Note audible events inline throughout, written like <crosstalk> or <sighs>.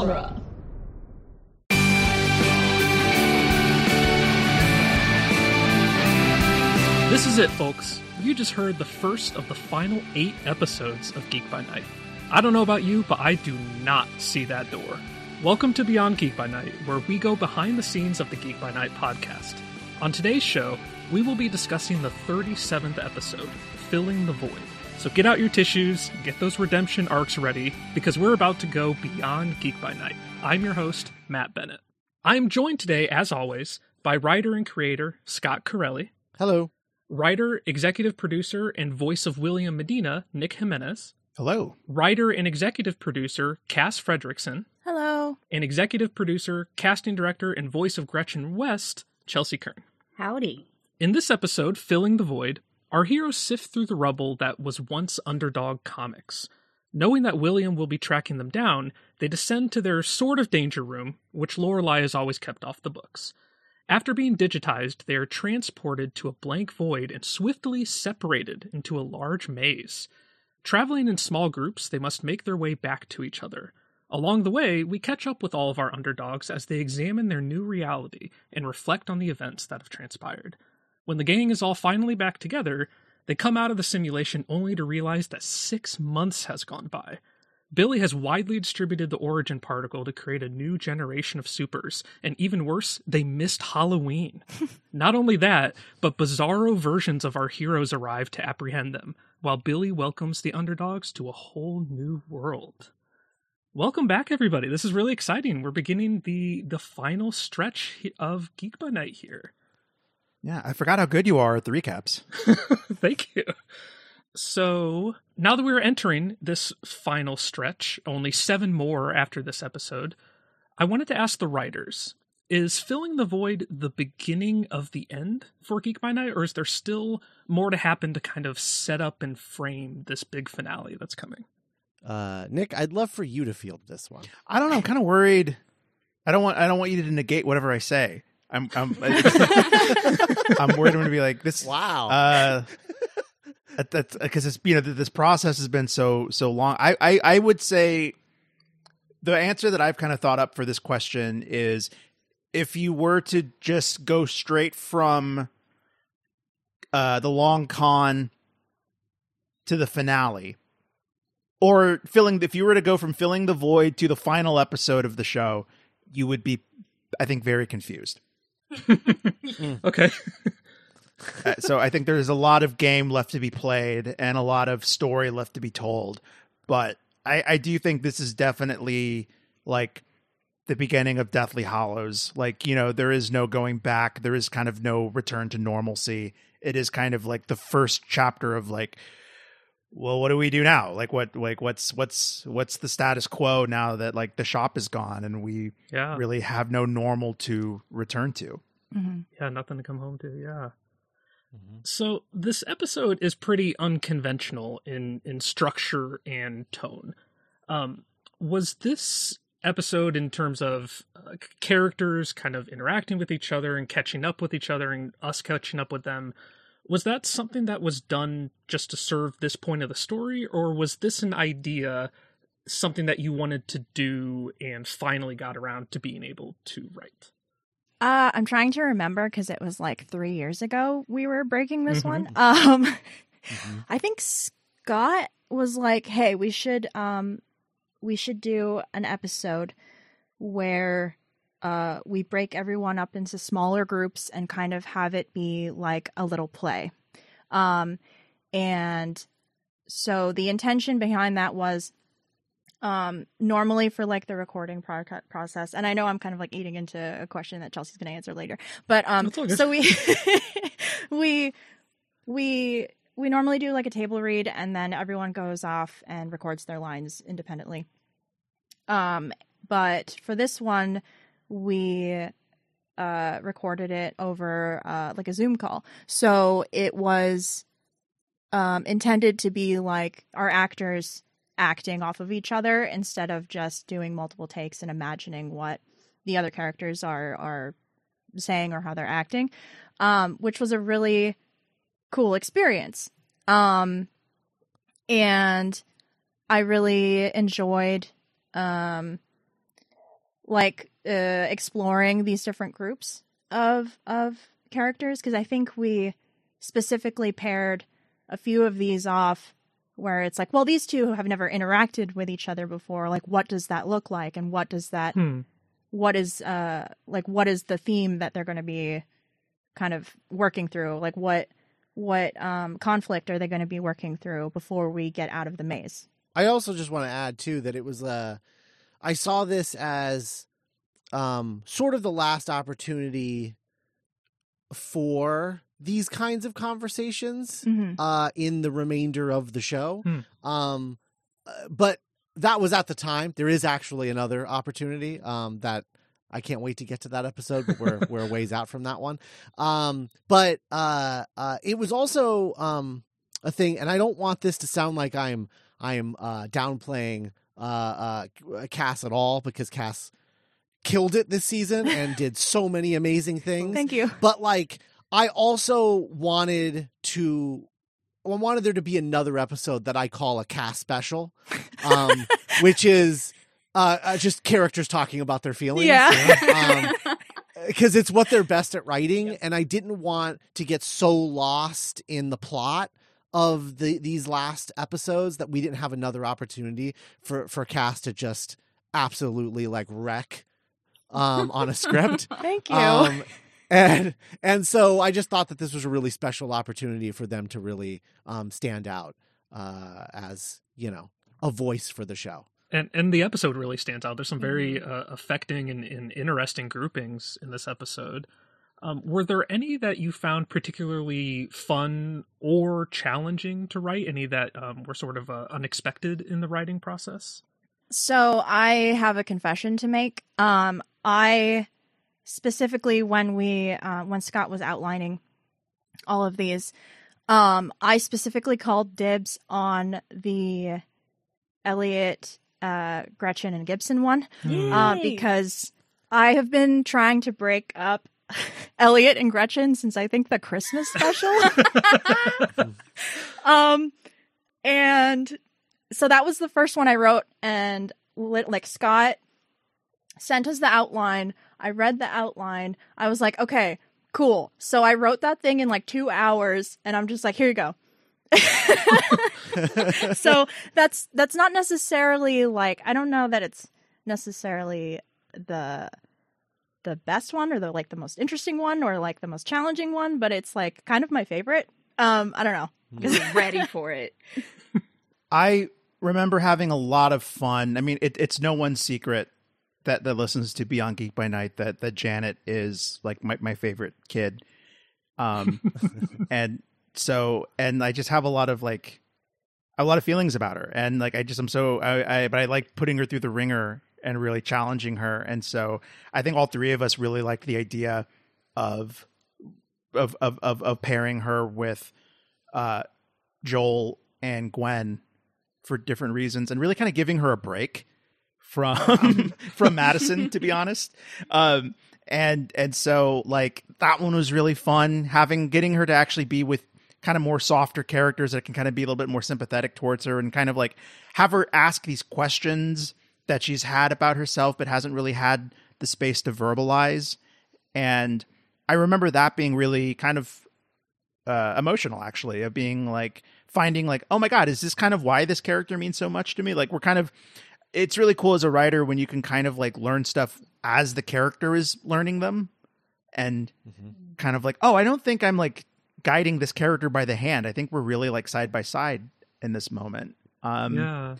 genre. This is it, folks. You just heard the first of the final eight episodes of Geek by Night. I don't know about you, but I do not see that door. Welcome to Beyond Geek by Night, where we go behind the scenes of the Geek by Night podcast. On today's show, we will be discussing the 37th episode, Filling the Void. So get out your tissues, get those redemption arcs ready, because we're about to go beyond Geek by Night. I'm your host, Matt Bennett. I'm joined today, as always, by writer and creator Scott Carelli, Hello. writer, executive producer, and voice of William Medina, Nick Jimenez, Hello. writer and executive producer, Cass Fredrickson, Hello. and executive producer, casting director, and voice of Gretchen West, Chelsi Kern. Howdy. In this episode, Filling the Void, our heroes sift through the rubble that was once Underdog Comics. Knowing that William will be tracking them down, they descend to their sort of danger room, which Lorelei has always kept off the books. After being digitized, they are transported to a blank void and swiftly separated into a large maze. Traveling in small groups, they must make their way back to each other. Along the way, we catch up with all of our underdogs as they examine their new reality and reflect on the events that have transpired. When the gang is all finally back together, they come out of the simulation only to realize that six months has gone by. Billy has widely distributed the origin particle to create a new generation of supers, and even worse, they missed Halloween. <laughs> Not only that, but bizarro versions of our heroes arrive to apprehend them, while Billy welcomes the underdogs to a whole new world. Welcome back, everybody. This is really exciting. We're beginning the the final stretch of Geek by Night here. Yeah, I forgot how good you are at the recaps. <laughs> Thank you. So now that we're entering this final stretch, only seven more after this episode, I wanted to ask the writers is filling the void the beginning of the end for Geek by Night, or is there still more to happen to kind of set up and frame this big finale that's coming? Uh, Nick, I'd love for you to field this one. I don't know. I'm kind of worried. I don't want. I don't want you to negate whatever I say. I'm. I'm. <laughs> I'm worried. I'm going to be like this. Wow. Uh, that's because it's you know this process has been so so long. I, I I would say the answer that I've kind of thought up for this question is if you were to just go straight from uh the long con to the finale or filling if you were to go from filling the void to the final episode of the show you would be i think very confused Okay. <laughs> Uh, so I think there's a lot of game left to be played and a lot of story left to be told. But I, I do think this is definitely like the beginning of Deathly Hallows. Like, you know, there is no going back. There is kind of no return to normalcy. It is kind of like the first chapter of like, well, what do we do now? Like what like what's what's what's the status quo now that like the shop is gone and we Yeah. really have no normal to return to? Mm-hmm. Yeah, nothing to come home to. Yeah. Mm-hmm. So this episode is pretty unconventional in in structure and tone. Um, was this episode in terms of uh, characters kind of interacting with each other and catching up with each other and us catching up with them? Was that something that was done just to serve this point of the story, or was this an idea, something that you wanted to do and finally got around to being able to write? Uh, I'm trying to remember because it was like three years ago we were breaking this Mhm. one. Um, Mhm. <laughs> I think Scott was like, "Hey, we should um, we should do an episode where uh we break everyone up into smaller groups and kind of have it be like a little play." Um, and so the intention behind that was um normally for like the recording pro- process and i know i'm kind of like eating into a question that Chelsi's going to answer later but um That's all good. so we <laughs> we we we normally do like a table read and then everyone goes off and records their lines independently um but for this one we uh recorded it over uh like a zoom call. So it was um intended to be like our actors acting off of each other instead of just doing multiple takes and imagining what the other characters are are saying or how they're acting um which was a really cool experience. Um and i really enjoyed um like uh, exploring these different groups of of characters because I think we specifically paired a few of these off where it's like, well, these two have never interacted with each other before. Like, what does that look like, and what does that Hmm. what is uh like what is the theme that they're going to be kind of working through like what what um conflict are they going to be working through before we get out of the maze I also just want to add too that it was uh I saw this as um sort of the last opportunity for these kinds of conversations mm-hmm. uh in the remainder of the show. Hmm. Um uh, but that was at the time. There is actually another opportunity um that I can't wait to get to that episode, but we're we're a ways out from that one. Um but uh uh it was also um a thing and I don't want this to sound like I'm I am uh downplaying uh uh Cass at all because Cass killed it this season <laughs> and did so many amazing things. Thank you. But like I also wanted to I wanted there to be another episode that I call a Cass special, um, <laughs> which is uh, uh, just characters talking about their feelings. yeah. because <laughs> it's what they're best at writing, and I didn't want to get so lost in the plot of the these last episodes that we didn't have another opportunity for for Cass to just absolutely like wreck um, on a script. <laughs> thank you Um, and and so I just thought that this was a really special opportunity for them to really um, stand out uh, as you know a voice for the show. and and the episode really stands out. There's some very uh, affecting and, and interesting groupings in this episode. Um, were there any that you found particularly fun or challenging to write? Any that um, were sort of uh, unexpected in the writing process? So I have a confession to make. Um, I specifically when we uh, when Scott was outlining all of these, um, I specifically called dibs on the Elliot, uh, Gretchen, and Gibson one uh, because I have been trying to break up Elliot and Gretchen since I think the Christmas special. <laughs> um, and so that was the first one I wrote, and like Scott sent us the outline. I read the outline. I was like, okay, cool. So I wrote that thing in like two hours, and I'm just like, here you go. <laughs> so that's that's not necessarily like I don't know that it's necessarily the the best one or the like the most interesting one or like the most challenging one, but it's like kind of my favorite. Um, I don't know. You're ready <laughs> for it. I remember having a lot of fun. I mean, it, it's no one's secret that that listens to Beyond Geek by Night that that Janet is like my my favorite kid. Um, <laughs> and so and I just have a lot of like a lot of feelings about her, and like I just I'm so I, I but I like putting her through the ringer and really challenging her, and so I think all three of us really liked the idea of of of of, of pairing her with uh Joel and Gwen for different reasons and really kind of giving her a break from <laughs> from Madison to be <laughs> honest. Um and and so like that one was really fun having getting her to actually be with kind of more softer characters that can kind of be a little bit more sympathetic towards her and kind of like have her ask these questions that she's had about herself but hasn't really had the space to verbalize. And I remember that being really kind of uh, emotional actually of being like finding like oh my god is this kind of why this character means so much to me? Like we're kind of it's really cool as a writer when you can kind of like learn stuff as the character is learning them and kind of like oh i don't think i'm like guiding this character by the hand. I think we're really like side by side in this moment. Um yeah.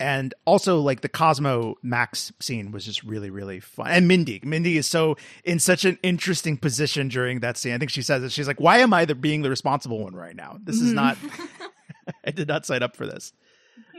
And also like the Cosmo Max scene was just really really fun. And Mindy, Mindy is so in such an interesting position during that scene. I think she says it. She's like, "Why am I the being the responsible one right now? This is Mhm. not. <laughs> <laughs> I did not sign up for this."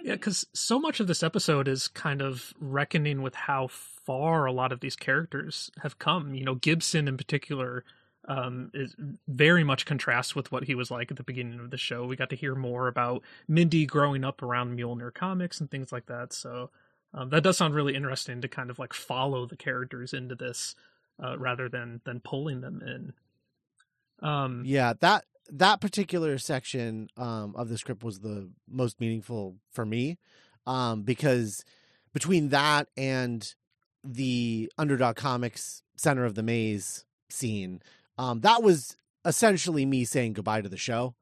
Yeah, because so much of this episode is kind of reckoning with how far a lot of these characters have come. You know, Gibson in particular um, is very much contrasts with what he was like at the beginning of the show. We got to hear more about Mindy growing up around Mjolnir comics and things like that. So um, that does sound really interesting to kind of like follow the characters into this uh, rather than than pulling them in. Um, Yeah, that that particular section um, of the script was the most meaningful for me um, because between that and the underdog comics center of the maze scene, um, that was essentially me saying goodbye to the show.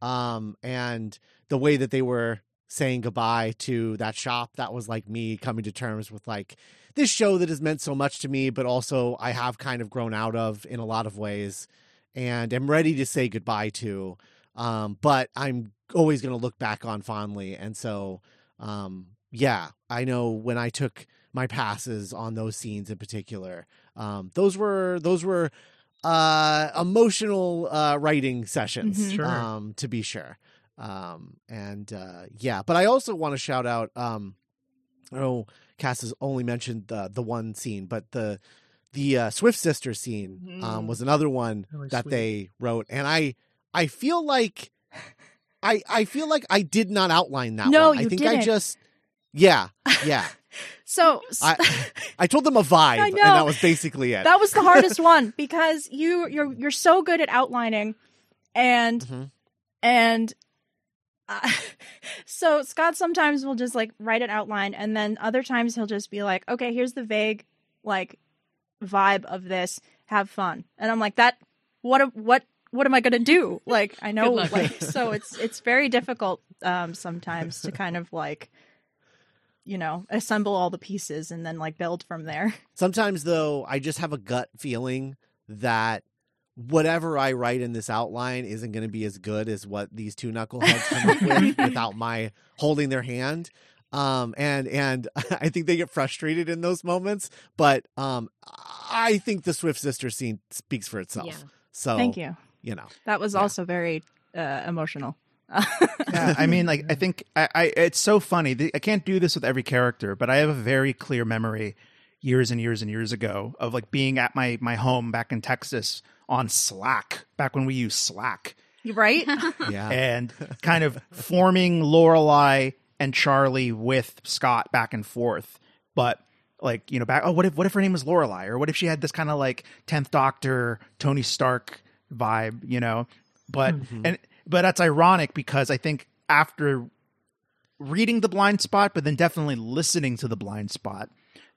Um, and the way that they were saying goodbye to that shop, that was like me coming to terms with like this show that has meant so much to me, but also I have kind of grown out of in a lot of ways and am ready to say goodbye to. Um, but I'm always going to look back on fondly. And so, um, yeah, I know when I took my passes on those scenes in particular, um, those were, those were, uh, emotional, uh, writing sessions, Mhm. Sure. um, to be sure. Um, and, uh, yeah, but I also want to shout out, um, I know Cass has only mentioned the, the one scene, but the, the uh, Swift sister scene um, Mhm. was another one Really that sweet. they wrote, and I I feel like I I feel like I did not outline that. No, one. I think didn't. I just yeah yeah. So I- <laughs> I told them a vibe, I and that was basically it. that was the hardest <laughs> one because you you're you're so good at outlining and Mhm. and uh, <laughs> so Scott sometimes will just like write an outline and then other times he'll just be like okay here's the vague like vibe of this. Have fun. And I'm like that what a- what what am I going to do? Like I know like so it's it's very difficult um sometimes to kind of like you know assemble all the pieces and then like build from there <laughs> Sometimes though, I just have a gut feeling that whatever I write in this outline isn't going to be as good as what these two knuckleheads come up with <laughs> without my holding their hand. Um, and and <laughs> I think they get frustrated in those moments, but um, I think the Swift sister scene speaks for itself. Yeah. So thank you You know, That was Yeah. also very uh, emotional. Yeah, I mean, like, I think I, I it's so funny. The- I can't do this with every character, but I have a very clear memory years and years and years ago of like being at my my home back in Texas on Slack, back when we used Slack, right? <laughs> yeah, and kind of forming Lorelai and Charlie with Scott back and forth. But like, you know, back oh, what if what if her name was Lorelai? Or what if she had this kind of like tenth Doctor, Tony Stark vibe, you know? But mm-hmm. and but that's ironic because I think after reading the blind spot, but then definitely listening to the blind spot,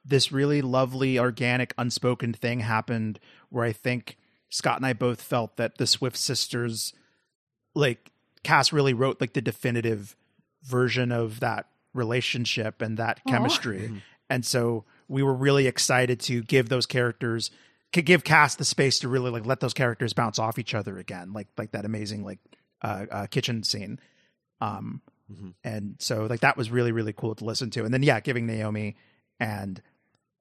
this really lovely, organic, unspoken thing happened where I think Scott and I both felt that the Swift sisters, like Cass, really wrote like the definitive version of that relationship and that Aw. chemistry, mm-hmm. and so we were really excited to give those characters could give Cass the space to really like let those characters bounce off each other again, like like that amazing like uh, uh kitchen scene. Um, Mhm. and so like that was really really cool to listen to, and then yeah, giving Naomi and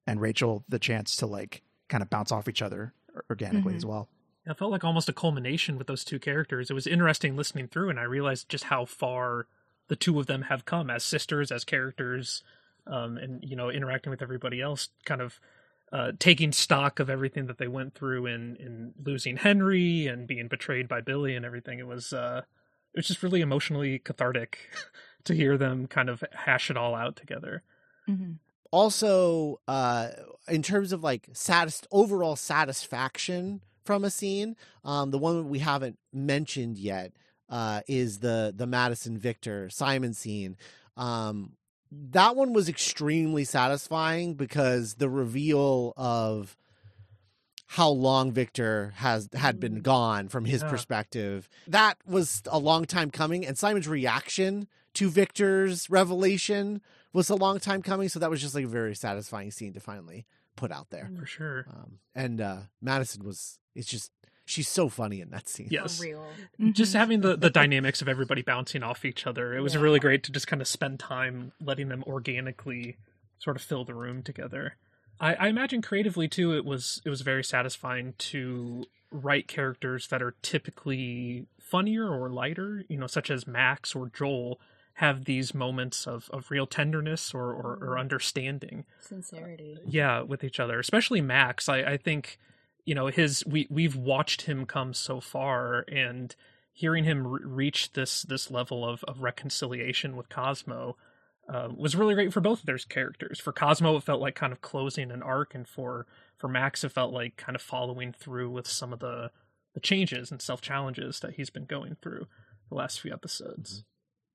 and Rachel the chance to like kind of bounce off each other organically Mhm. as well. It felt like almost a culmination with those two characters. It was interesting listening through, and I realized just how far the two of them have come as sisters, as characters, um, and you know, interacting with everybody else, kind of uh, taking stock of everything that they went through in in losing Henry and being betrayed by Billy and everything. It was uh, it was just really emotionally cathartic <laughs> to hear them kind of hash it all out together. hmm also uh in terms of like satis- overall satisfaction from a scene um the one we haven't mentioned yet uh is the the Madison Victor Simon scene um that one was extremely satisfying because the reveal of how long Victor has had been gone from his Yeah. perspective that was a long time coming and Simon's reaction to Victor's revelation was a long time coming so that was just like a very satisfying scene to finally put out there For sure. um, and uh Madison was it's just she's so funny in that scene Yes. For real. just mm-hmm. having the, the <laughs> dynamics of everybody bouncing off each other it was Yeah. really great to just kind of spend time letting them organically sort of fill the room together I, I imagine creatively too it was it was very satisfying to write characters that are typically funnier or lighter you know such as max or joel have these moments of, of real tenderness or, or, or mm-hmm. understanding Sincerity. yeah with each other especially max i, I think you know his we, we've watched him come so far and hearing him re- reach this this level of, of reconciliation with cosmo uh, was really great for both of their characters. For cosmo it felt like kind of closing an arc and for for max it felt like kind of following through with some of the the changes and self challenges that he's been going through the last few episodes.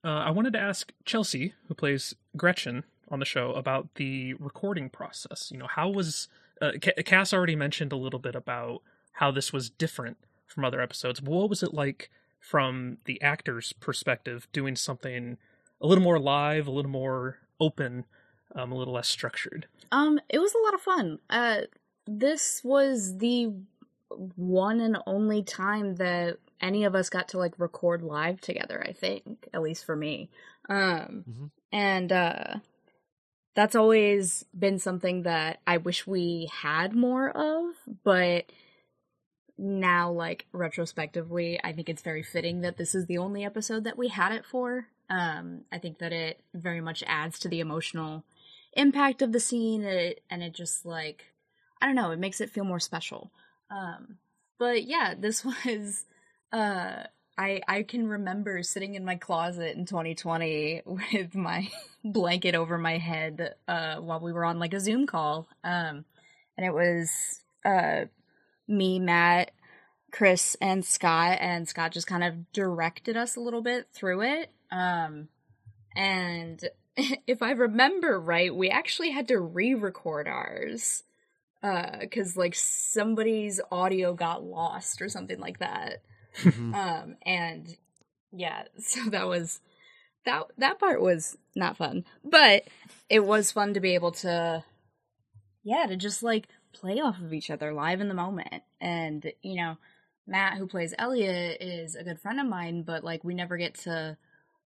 Uh, i wanted to ask Chelsi who plays gretchen on the show about the recording process. You know, how was uh, Cass already mentioned a little bit about how this was different from other episodes. But what was it like from the actor's perspective, doing something a little more live, a little more open, um, a little less structured? Um, it was a lot of fun. Uh, this was the one and only time that any of us got to like record live together. I think, at least for me. Um, mm-hmm. and uh, that's always been something that I wish we had more of, but now like retrospectively i think it's very fitting that this is the only episode that we had it for. Um i think that it very much adds to the emotional impact of the scene. It, and it just like i don't know it makes it feel more special. Um but yeah this <laughs> was uh I I can remember sitting in my closet in 2020 <laughs> with my <laughs> blanket over my head uh while we were on like a Zoom call. Um and it was uh me, Matt, Chris, and Scott, and Scott just kind of directed us a little bit through it. Um, and <laughs> if I remember right, we actually had to re-record ours because uh, like somebody's audio got lost or something like that. Mm-hmm. <laughs> um, and yeah, <laughs> so that was that that part was not fun, but it was fun to be able to, yeah, to just like play off of each other live in the moment. And, you know, Matt, who plays Elliot, is a good friend of mine, but like we never get to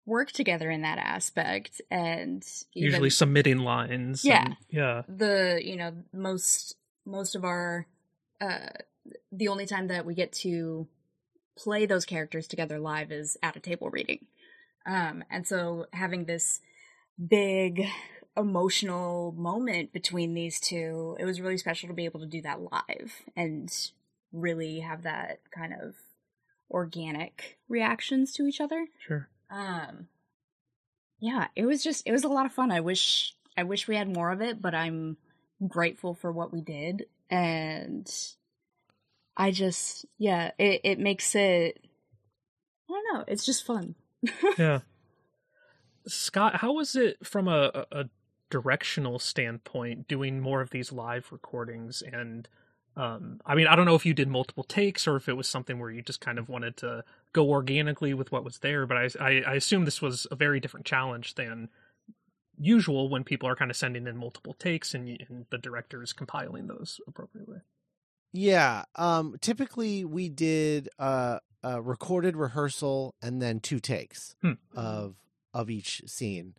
work together in that aspect. And even, usually submitting lines. Yeah. And, yeah. The, you know, most, most of our, uh, the only time that we get to play those characters together live is at a table reading. Um, and so having this big emotional moment between these two. It was really special to be able to do that live and really have that kind of organic reactions to each other. Sure. Um yeah, it was just it was a lot of fun. I wish I wish we had more of it, but I'm grateful for what we did and I just yeah, it it makes it I don't know, it's just fun. <laughs> yeah. Scott, how was it from a, a directional standpoint doing more of these live recordings and um, I mean, I don't know if you did multiple takes or if it was something where you just kind of wanted to go organically with what was there, but I, I, I assume this was a very different challenge than usual when people are kind of sending in multiple takes and, and the director is compiling those appropriately. Yeah. Um, typically, we did uh, a recorded rehearsal and then two takes hmm. of of each scene.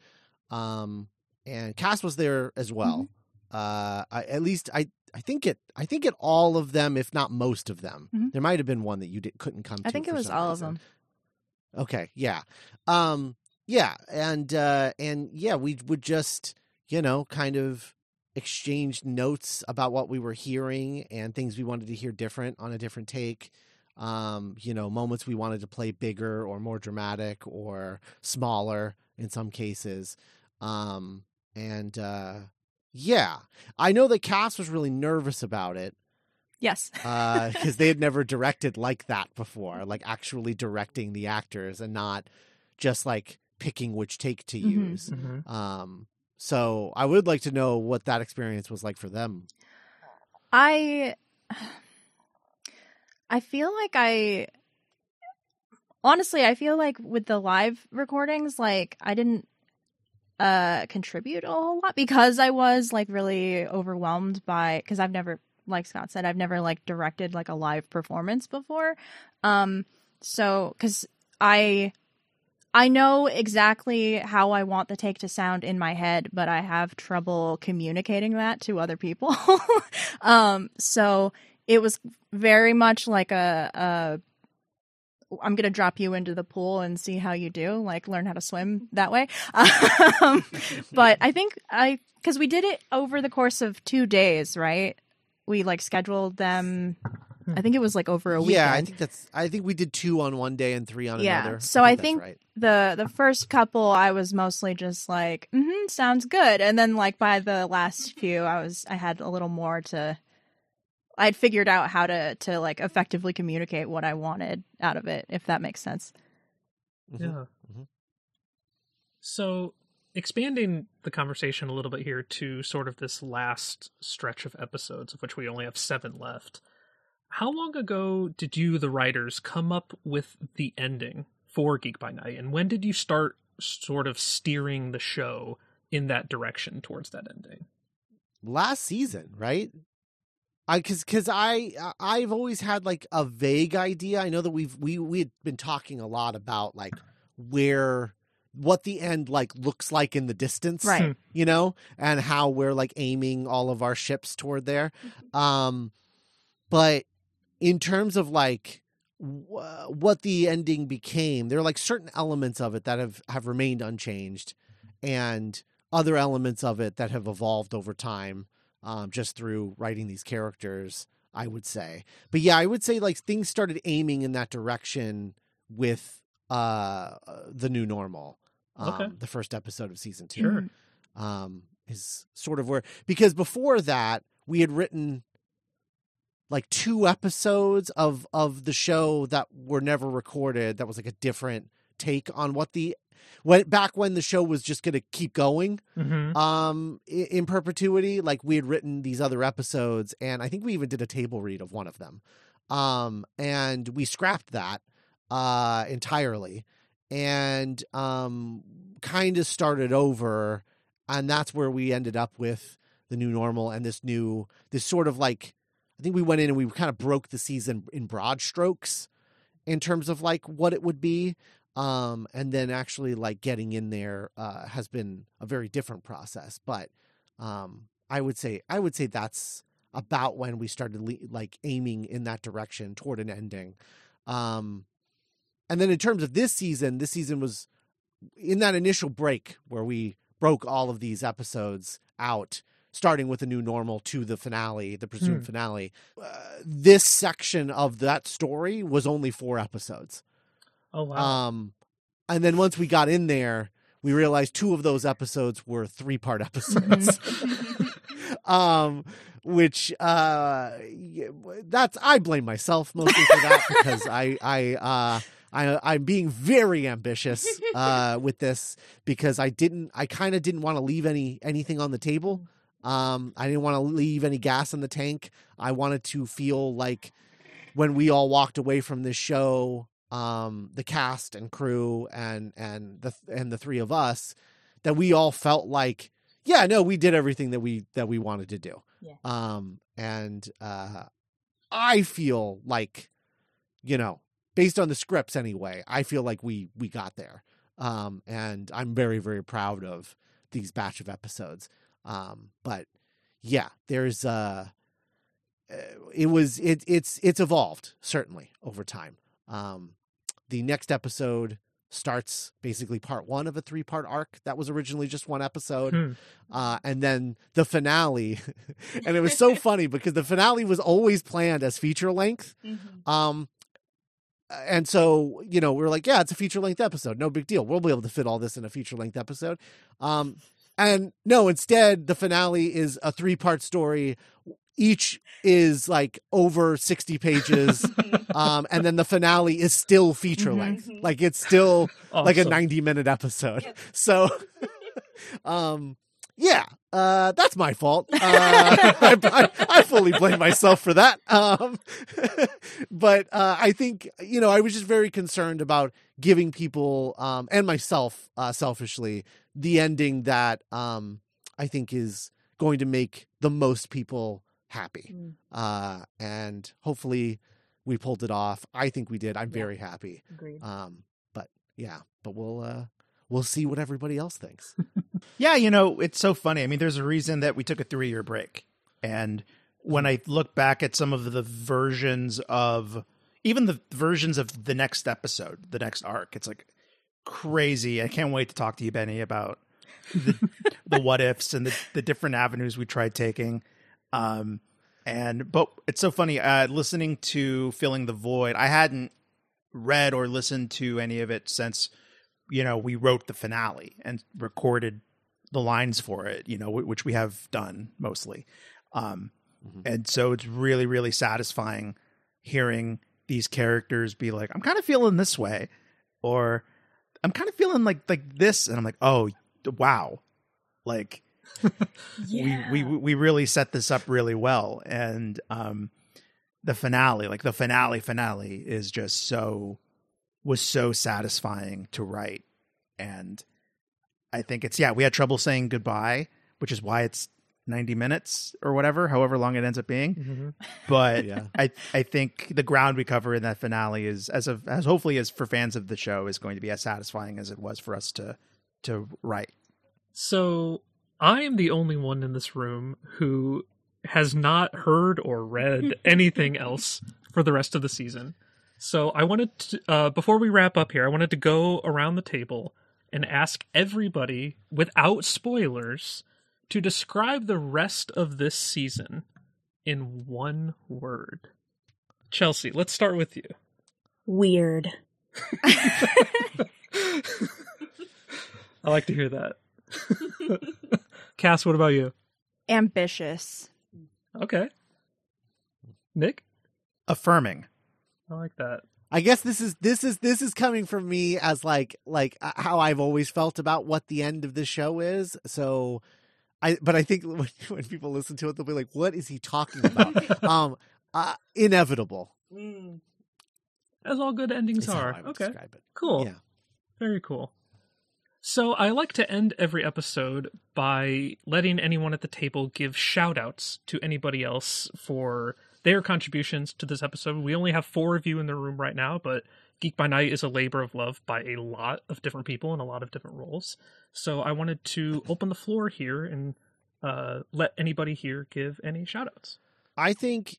Um, and Cass was there as well. Mm-hmm. Uh, I, at least I I think it I think it all of them, if not most of them. Mm-hmm. There might have been one that you did, couldn't come. I think it was all reason. of them. Okay, yeah, um, yeah, and uh, and yeah, we would just you know kind of exchange notes about what we were hearing and things we wanted to hear different on a different take. Um, you know, moments we wanted to play bigger or more dramatic or smaller in some cases. Um, and uh, yeah, I know that Cass was really nervous about it. Yes. Because uh, they had never directed like that before, like actually directing the actors and not just like picking which take to mm-hmm. use. Mm-hmm. Um, so I would like to know what that experience was like for them. I <sighs> I feel like I honestly I feel like with the live recordings like I didn't uh contribute a whole lot because I was like really overwhelmed by because I've never like Scott said I've never like directed like a live performance before. Um so cuz I I know exactly how I want the take to sound in my head, but I have trouble communicating that to other people. <laughs> um so it was very much like a, a I'm gonna drop you into the pool and see how you do, like learn how to swim that way. <laughs> Um, but I think I because we did it over the course of two days, right? We like scheduled them. I think it was like over a week. Yeah, I think that's. I think we did two on one day and three on yeah. another. So I think, I think right. the the first couple, I was mostly just like, mm-hmm, "Sounds good," and then like by the last few, I was I had a little more to I'd figured out how to to like effectively communicate what I wanted out of it, if that makes sense. Mm-hmm. Yeah. Mm-hmm. So expanding the conversation a little bit here to sort of this last stretch of episodes, of which we only have seven left. How long ago did you, the writers, come up with the ending for Geek by Night, and when did you start sort of steering the show in that direction towards that ending? Last season, right? I cuz cuz I I've always had like a vague idea. I know that we've we we had been talking a lot about like where what the end like looks like in the distance Right. you know and how we're like aiming all of our ships toward there um but in terms of like wh- what the ending became there are like certain elements of it that have have remained unchanged and other elements of it that have evolved over time um just through writing these characters i would say but yeah i would say like things started aiming in that direction with uh the new normal um, Okay. the first episode of season two Sure. um, is sort of where because before that we had written like two episodes of of the show that were never recorded. That was like a different take on what the when back when the show was just going to keep going Mm-hmm. um i- in perpetuity like we had written these other episodes and i think we even did a table read of one of them um and we scrapped that uh entirely and um kind of started over and that's where we ended up with the new normal and this new this sort of like i think we went in and we kind of broke the season in broad strokes in terms of like what it would be um and then actually like getting in there uh has been a very different process but um i would say i would say that's about when we started le- like aiming in that direction toward an ending um and then in terms of this season this season was in that initial break where we broke all of these episodes out starting with the new normal to the finale the presumed Hmm. finale uh, this section of that story was only four episodes Oh wow. um, and then once we got in there, we realized two of those episodes were three part <laughs> episodes. <laughs> um, which uh, that's I blame myself mostly for that because I I uh. I, I'm being very ambitious uh, with this because I didn't. I kind of didn't want to leave any anything on the table. Um, I didn't want to leave any gas in the tank. I wanted to feel like when we all walked away from this show, um, the cast and crew and and the and the three of us, that we all felt like, yeah, no, we did everything that we that we wanted to do. Yeah. Um, and uh, I feel like, you know, based on the scripts anyway, I feel like we we got there. Um, and I'm very very proud of these batch of episodes. Um, but yeah, there's uh uh, it was it it's it's evolved certainly over time. Um, the next episode starts basically part one of a three part arc that was originally just one episode, Hmm. uh, and then the finale, <laughs> <laughs> and it was so funny because the finale was always planned as feature length. Um, and so you know we were like, yeah, it's a feature length episode, no big deal. We'll be able to fit all this in a feature length episode. Um, and no, instead the finale is a three part story. Each is like over sixty pages, <laughs> um, and then the finale is still feature Mhm. length. Like it's still like a 90 minute episode. <laughs> So, <laughs> um, yeah, uh, that's my fault. Uh, I, I, I fully blame myself for that. Um, but uh, I think you know I was just very concerned about giving people um, and myself uh, selfishly the ending that um, I think is going to make the most people happy. Mm. Uh, and hopefully we pulled it off. I think we did. I'm Yeah. very happy. Agreed. Um, but yeah, but we'll uh we'll see what everybody else thinks. <laughs> Yeah, you know, it's so funny. I mean, there's a reason that we took a three year break. And when I look back at some of the versions of even the versions of the next episode, the next arc, it's like crazy. I can't wait to talk to you, Benny, about the, <laughs> the what ifs and the, the different avenues we tried taking. Um, and but it's so funny. Uh, listening to filling the void, I hadn't read or listened to any of it since you know we wrote the finale and recorded the lines for it. You know, wh- which we have done mostly. Um, Mhm. and so it's really really satisfying hearing these characters be like, I'm kind of feeling this way, or I'm kind of feeling like like this, and I'm like, oh, wow, like Yeah. <laughs> we, we we really set this up really well, and um, the finale, like the finale finale, is just so was so satisfying to write, and I think it's yeah we had trouble saying goodbye, which is why it's ninety minutes or whatever, however long it ends up being, Mhm. but Yeah. I I think the ground we cover in that finale is as of as hopefully as for fans of the show is going to be as satisfying as it was for us to to write. So I am the only one in this room who has not heard or read <laughs> anything else for the rest of the season. So I wanted to, uh, before we wrap up here, I wanted to go around the table and ask everybody, without spoilers, to describe the rest of this season in one word. Chelsi, let's start with you. Weird. <laughs> I like to hear that. <laughs> Cass, what about you? Ambitious. Okay. Nick? Affirming. I like that. I guess this is this is this is coming from me as like like uh, how I've always felt about what the end of the show is. So I but I think <laughs> when, when people listen to it they'll be like what is he talking about? <laughs> um uh, inevitable. As all good endings are. Okay. Cool. Yeah. Very cool. So I like to end every episode by letting anyone at the table give shout outs to anybody else for their contributions to this episode. We only have four of you in the room right now, but Geek by Night is a labor of love by a lot of different people in a lot of different roles. So I wanted to open the floor here and uh, let anybody here give any shout outs. I think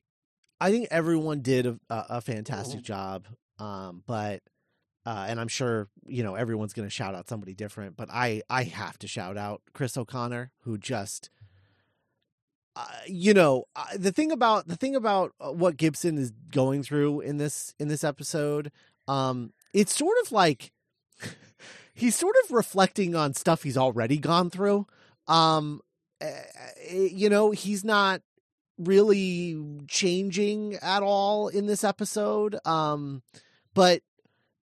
I think everyone did a, a, a fantastic job. Um, but uh, and I'm sure you know everyone's going to shout out somebody different. But I I have to shout out Chris O'Connor, who just. Uh, you know uh, the thing about the thing about uh, what Gibson is going through in this in this episode, um, it's sort of like <laughs> he's sort of reflecting on stuff he's already gone through. Um, eh, eh, you know, he's not really changing at all in this episode. Um, but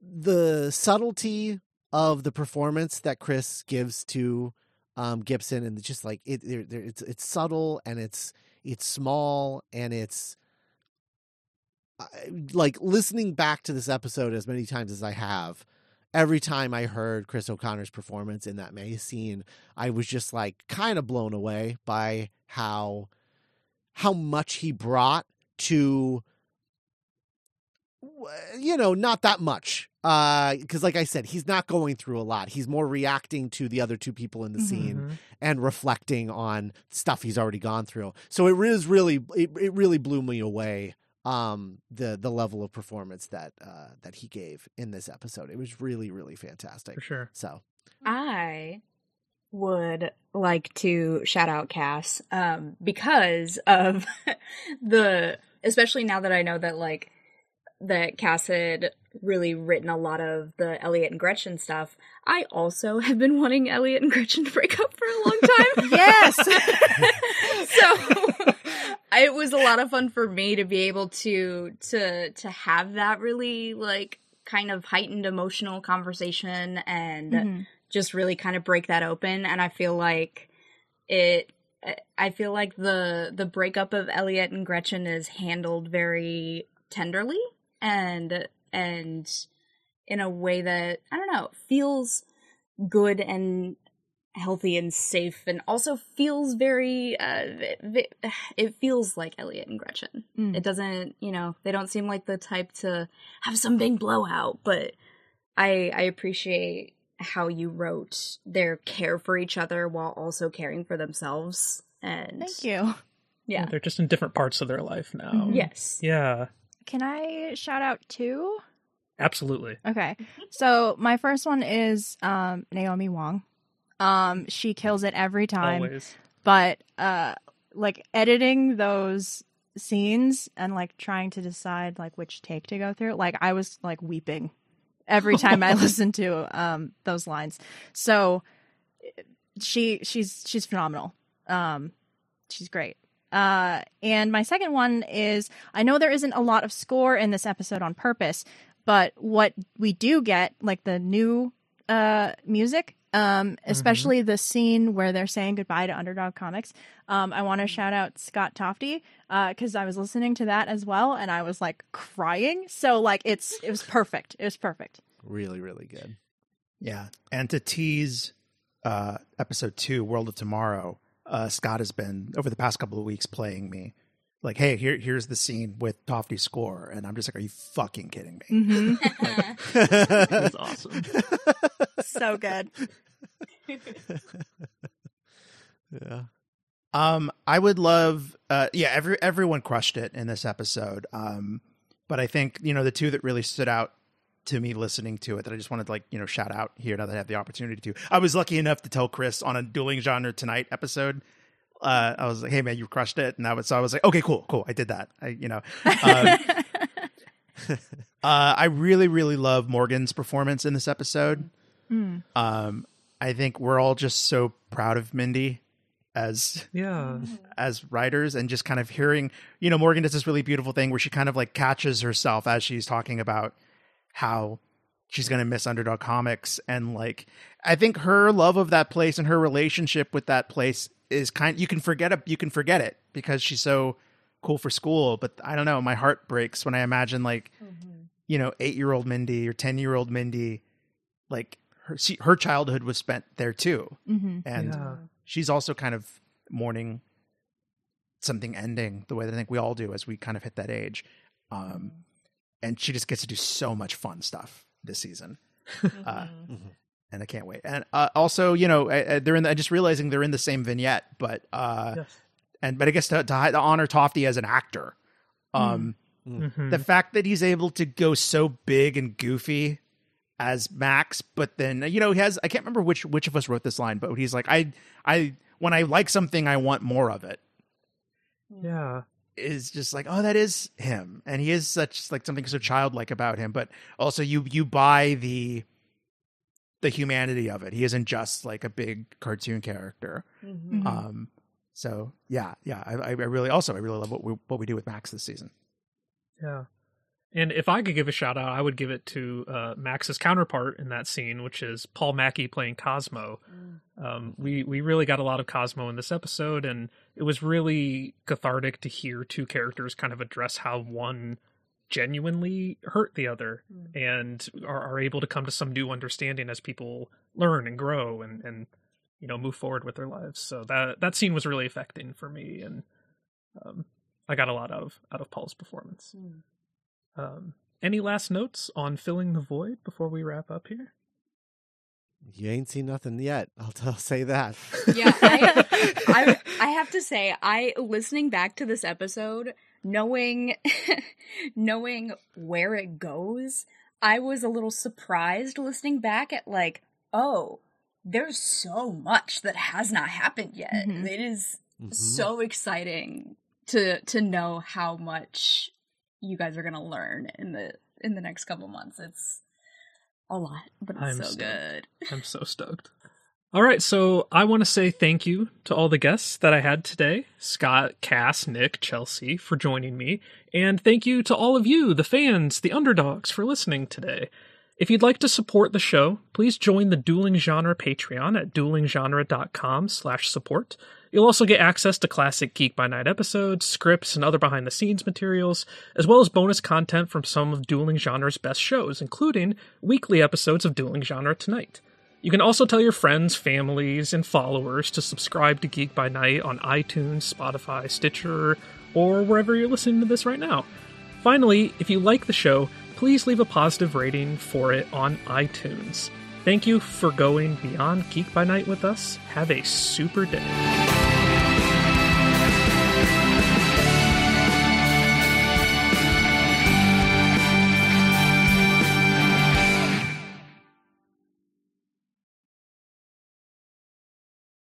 the subtlety of the performance that Chris gives to um, Gibson and just like it, there- it's it's subtle and it's it's small and it's I- like listening back to this episode as many times as I have. Every time I heard Chris O'Connor's performance in that May scene, I was just like kind of blown away by how how much he brought to you know not that much because like i said he's not going through a lot he's more reacting to the other two people in the Mhm. scene and reflecting on stuff he's already gone through so it is really it, it really blew me away um the the level of performance that uh that he gave in this episode it was really really fantastic For sure. so I would like to shout out Cass um, because of <laughs> the, especially now that I know that like that Cass had really written a lot of the Elliot and Gretchen stuff. I also have been wanting Elliot and Gretchen to break up for a long time. Yes. <laughs> so it was a lot of fun for me to be able to to to have that really like kind of heightened emotional conversation and Mhm. just really kind of break that open and i feel like it i feel like the the breakup of elliot and gretchen is handled very tenderly and and in a way that i don't know feels good and healthy and safe and also feels very uh vi- vi- <sighs> it feels like elliot and gretchen Mm. it doesn't you know they don't seem like the type to have some big blowout but i i appreciate how you wrote their care for each other while also caring for themselves and Thank you. yeah They're just in different parts of their life now. Mhm. yes Yeah, Can I shout out two? absolutely. Okay. So my first one is um Naomi Wong. Um she kills it every time. Always. But uh like editing those scenes and like trying to decide like which take to go through, like I was like weeping every time I <laughs> listened to um those lines. So she she's she's phenomenal. Um she's great. Uh and my second one is I know there isn't a lot of score in this episode on purpose, but what we do get like the new uh music um, especially the scene where they're saying goodbye to Underdog Comics. Um, I want to shout out Scott Tofty because I was listening to that as well, and I was like crying. So like it's it was perfect. It was perfect. Really, really good. Yeah, and to tease uh, episode two, World of Tomorrow, uh, Scott has been over the past couple of weeks playing me like, "Hey, here here's the scene with Tofty's score," and I'm just like, "Are you fucking kidding me?" Mm-hmm. <laughs> <laughs> That's awesome. so good. Yeah. Um, I would love, uh, yeah, every everyone crushed it in this episode. Um, but I think you know the two that really stood out to me listening to it that I just wanted to like you know shout out here now that I have the opportunity to. I was lucky enough to tell Chris on a dueling genre tonight episode. Uh, I was like, "Hey man, you crushed it," and that was so I was like, "Okay, cool, cool, I did that." I you know, um, <laughs> <laughs> uh, I really really love Morgan's performance in this episode. Mm. Um, I think we're all just so proud of Mindy as Yeah. as writers and just kind of hearing, you know, Morgan does this really beautiful thing where she kind of like catches herself as she's talking about how she's going to miss underdog comics and like I think her love of that place and her relationship with that place is kind you can forget it you can forget it because she's so cool for school but I don't know my heart breaks when I imagine like mm-hmm. you know 8-year-old Mindy or 10-year-old Mindy like her she, her childhood was spent there too hmm and Yeah. she's also kind of mourning something ending the way that I think we all do as we kind of hit that age. Um, and she just gets to do so much fun stuff this season. Uh, and I can't wait. And uh, also, you know, uh, uh, they're in. The, I just realizing they're in the same vignette, but uh, Yes. and but I guess to, to, to honor Tofty as an actor, um, Mhm. the fact that he's able to go so big and goofy as Max, but then you know he has I can't remember which which of us wrote this line, but he's like I I when I like something I want more of it yeah. is just like oh that is him and he is such like something so childlike about him, but also you you buy the the humanity of it. He isn't just like a big cartoon character. Mhm. Um, so yeah, yeah, I, I really also I really love what we what we do with Max this season. Yeah. And if I could give a shout out, I would give it to uh, Max's counterpart in that scene, which is Paul Mackey playing Cosmo. Um, we we really got a lot of Cosmo in this episode, and it was really cathartic to hear two characters kind of address how one genuinely hurt the other, and are, are able to come to some new understanding as people learn and grow and and you know move forward with their lives. So that that scene was really affecting for me, and um, I got a lot out of out of Paul's performance. Um, any last notes on filling the void before we wrap up here? You ain't seen nothing yet. I'll, t- I'll say that. <laughs> Yeah, I, I <laughs> I have to say, I listening back to this episode, knowing <laughs> knowing where it goes, I was a little surprised listening back at like, oh, there's so much that has not happened yet. Mhm. It is Mhm. so exciting to to know how much you guys are gonna learn in the in the next couple months. It's a lot, but it's I'm so stoked. good. <laughs> I'm so stoked. All right, so I want to say thank you to all the guests that I had today Scott, Cass, Nick, Chelsi for joining me. And thank you to all of you, the fans, the underdogs, for listening today. If you'd like to support the show, please join the Dueling Genre Patreon at duelinggenre.com slash support. You'll also get access to classic Geek by Night episodes, scripts, and other behind the scenes materials, as well as bonus content from some of Dueling Genre's best shows, including weekly episodes of Dueling Genre Tonight. You can also tell your friends, families, and followers to subscribe to Geek by Night on iTunes, Spotify, Stitcher, or wherever you're listening to this right now. Finally, if you like the show, please leave a positive rating for it on iTunes. Thank you for going beyond Geek by Night with us. Have a super day.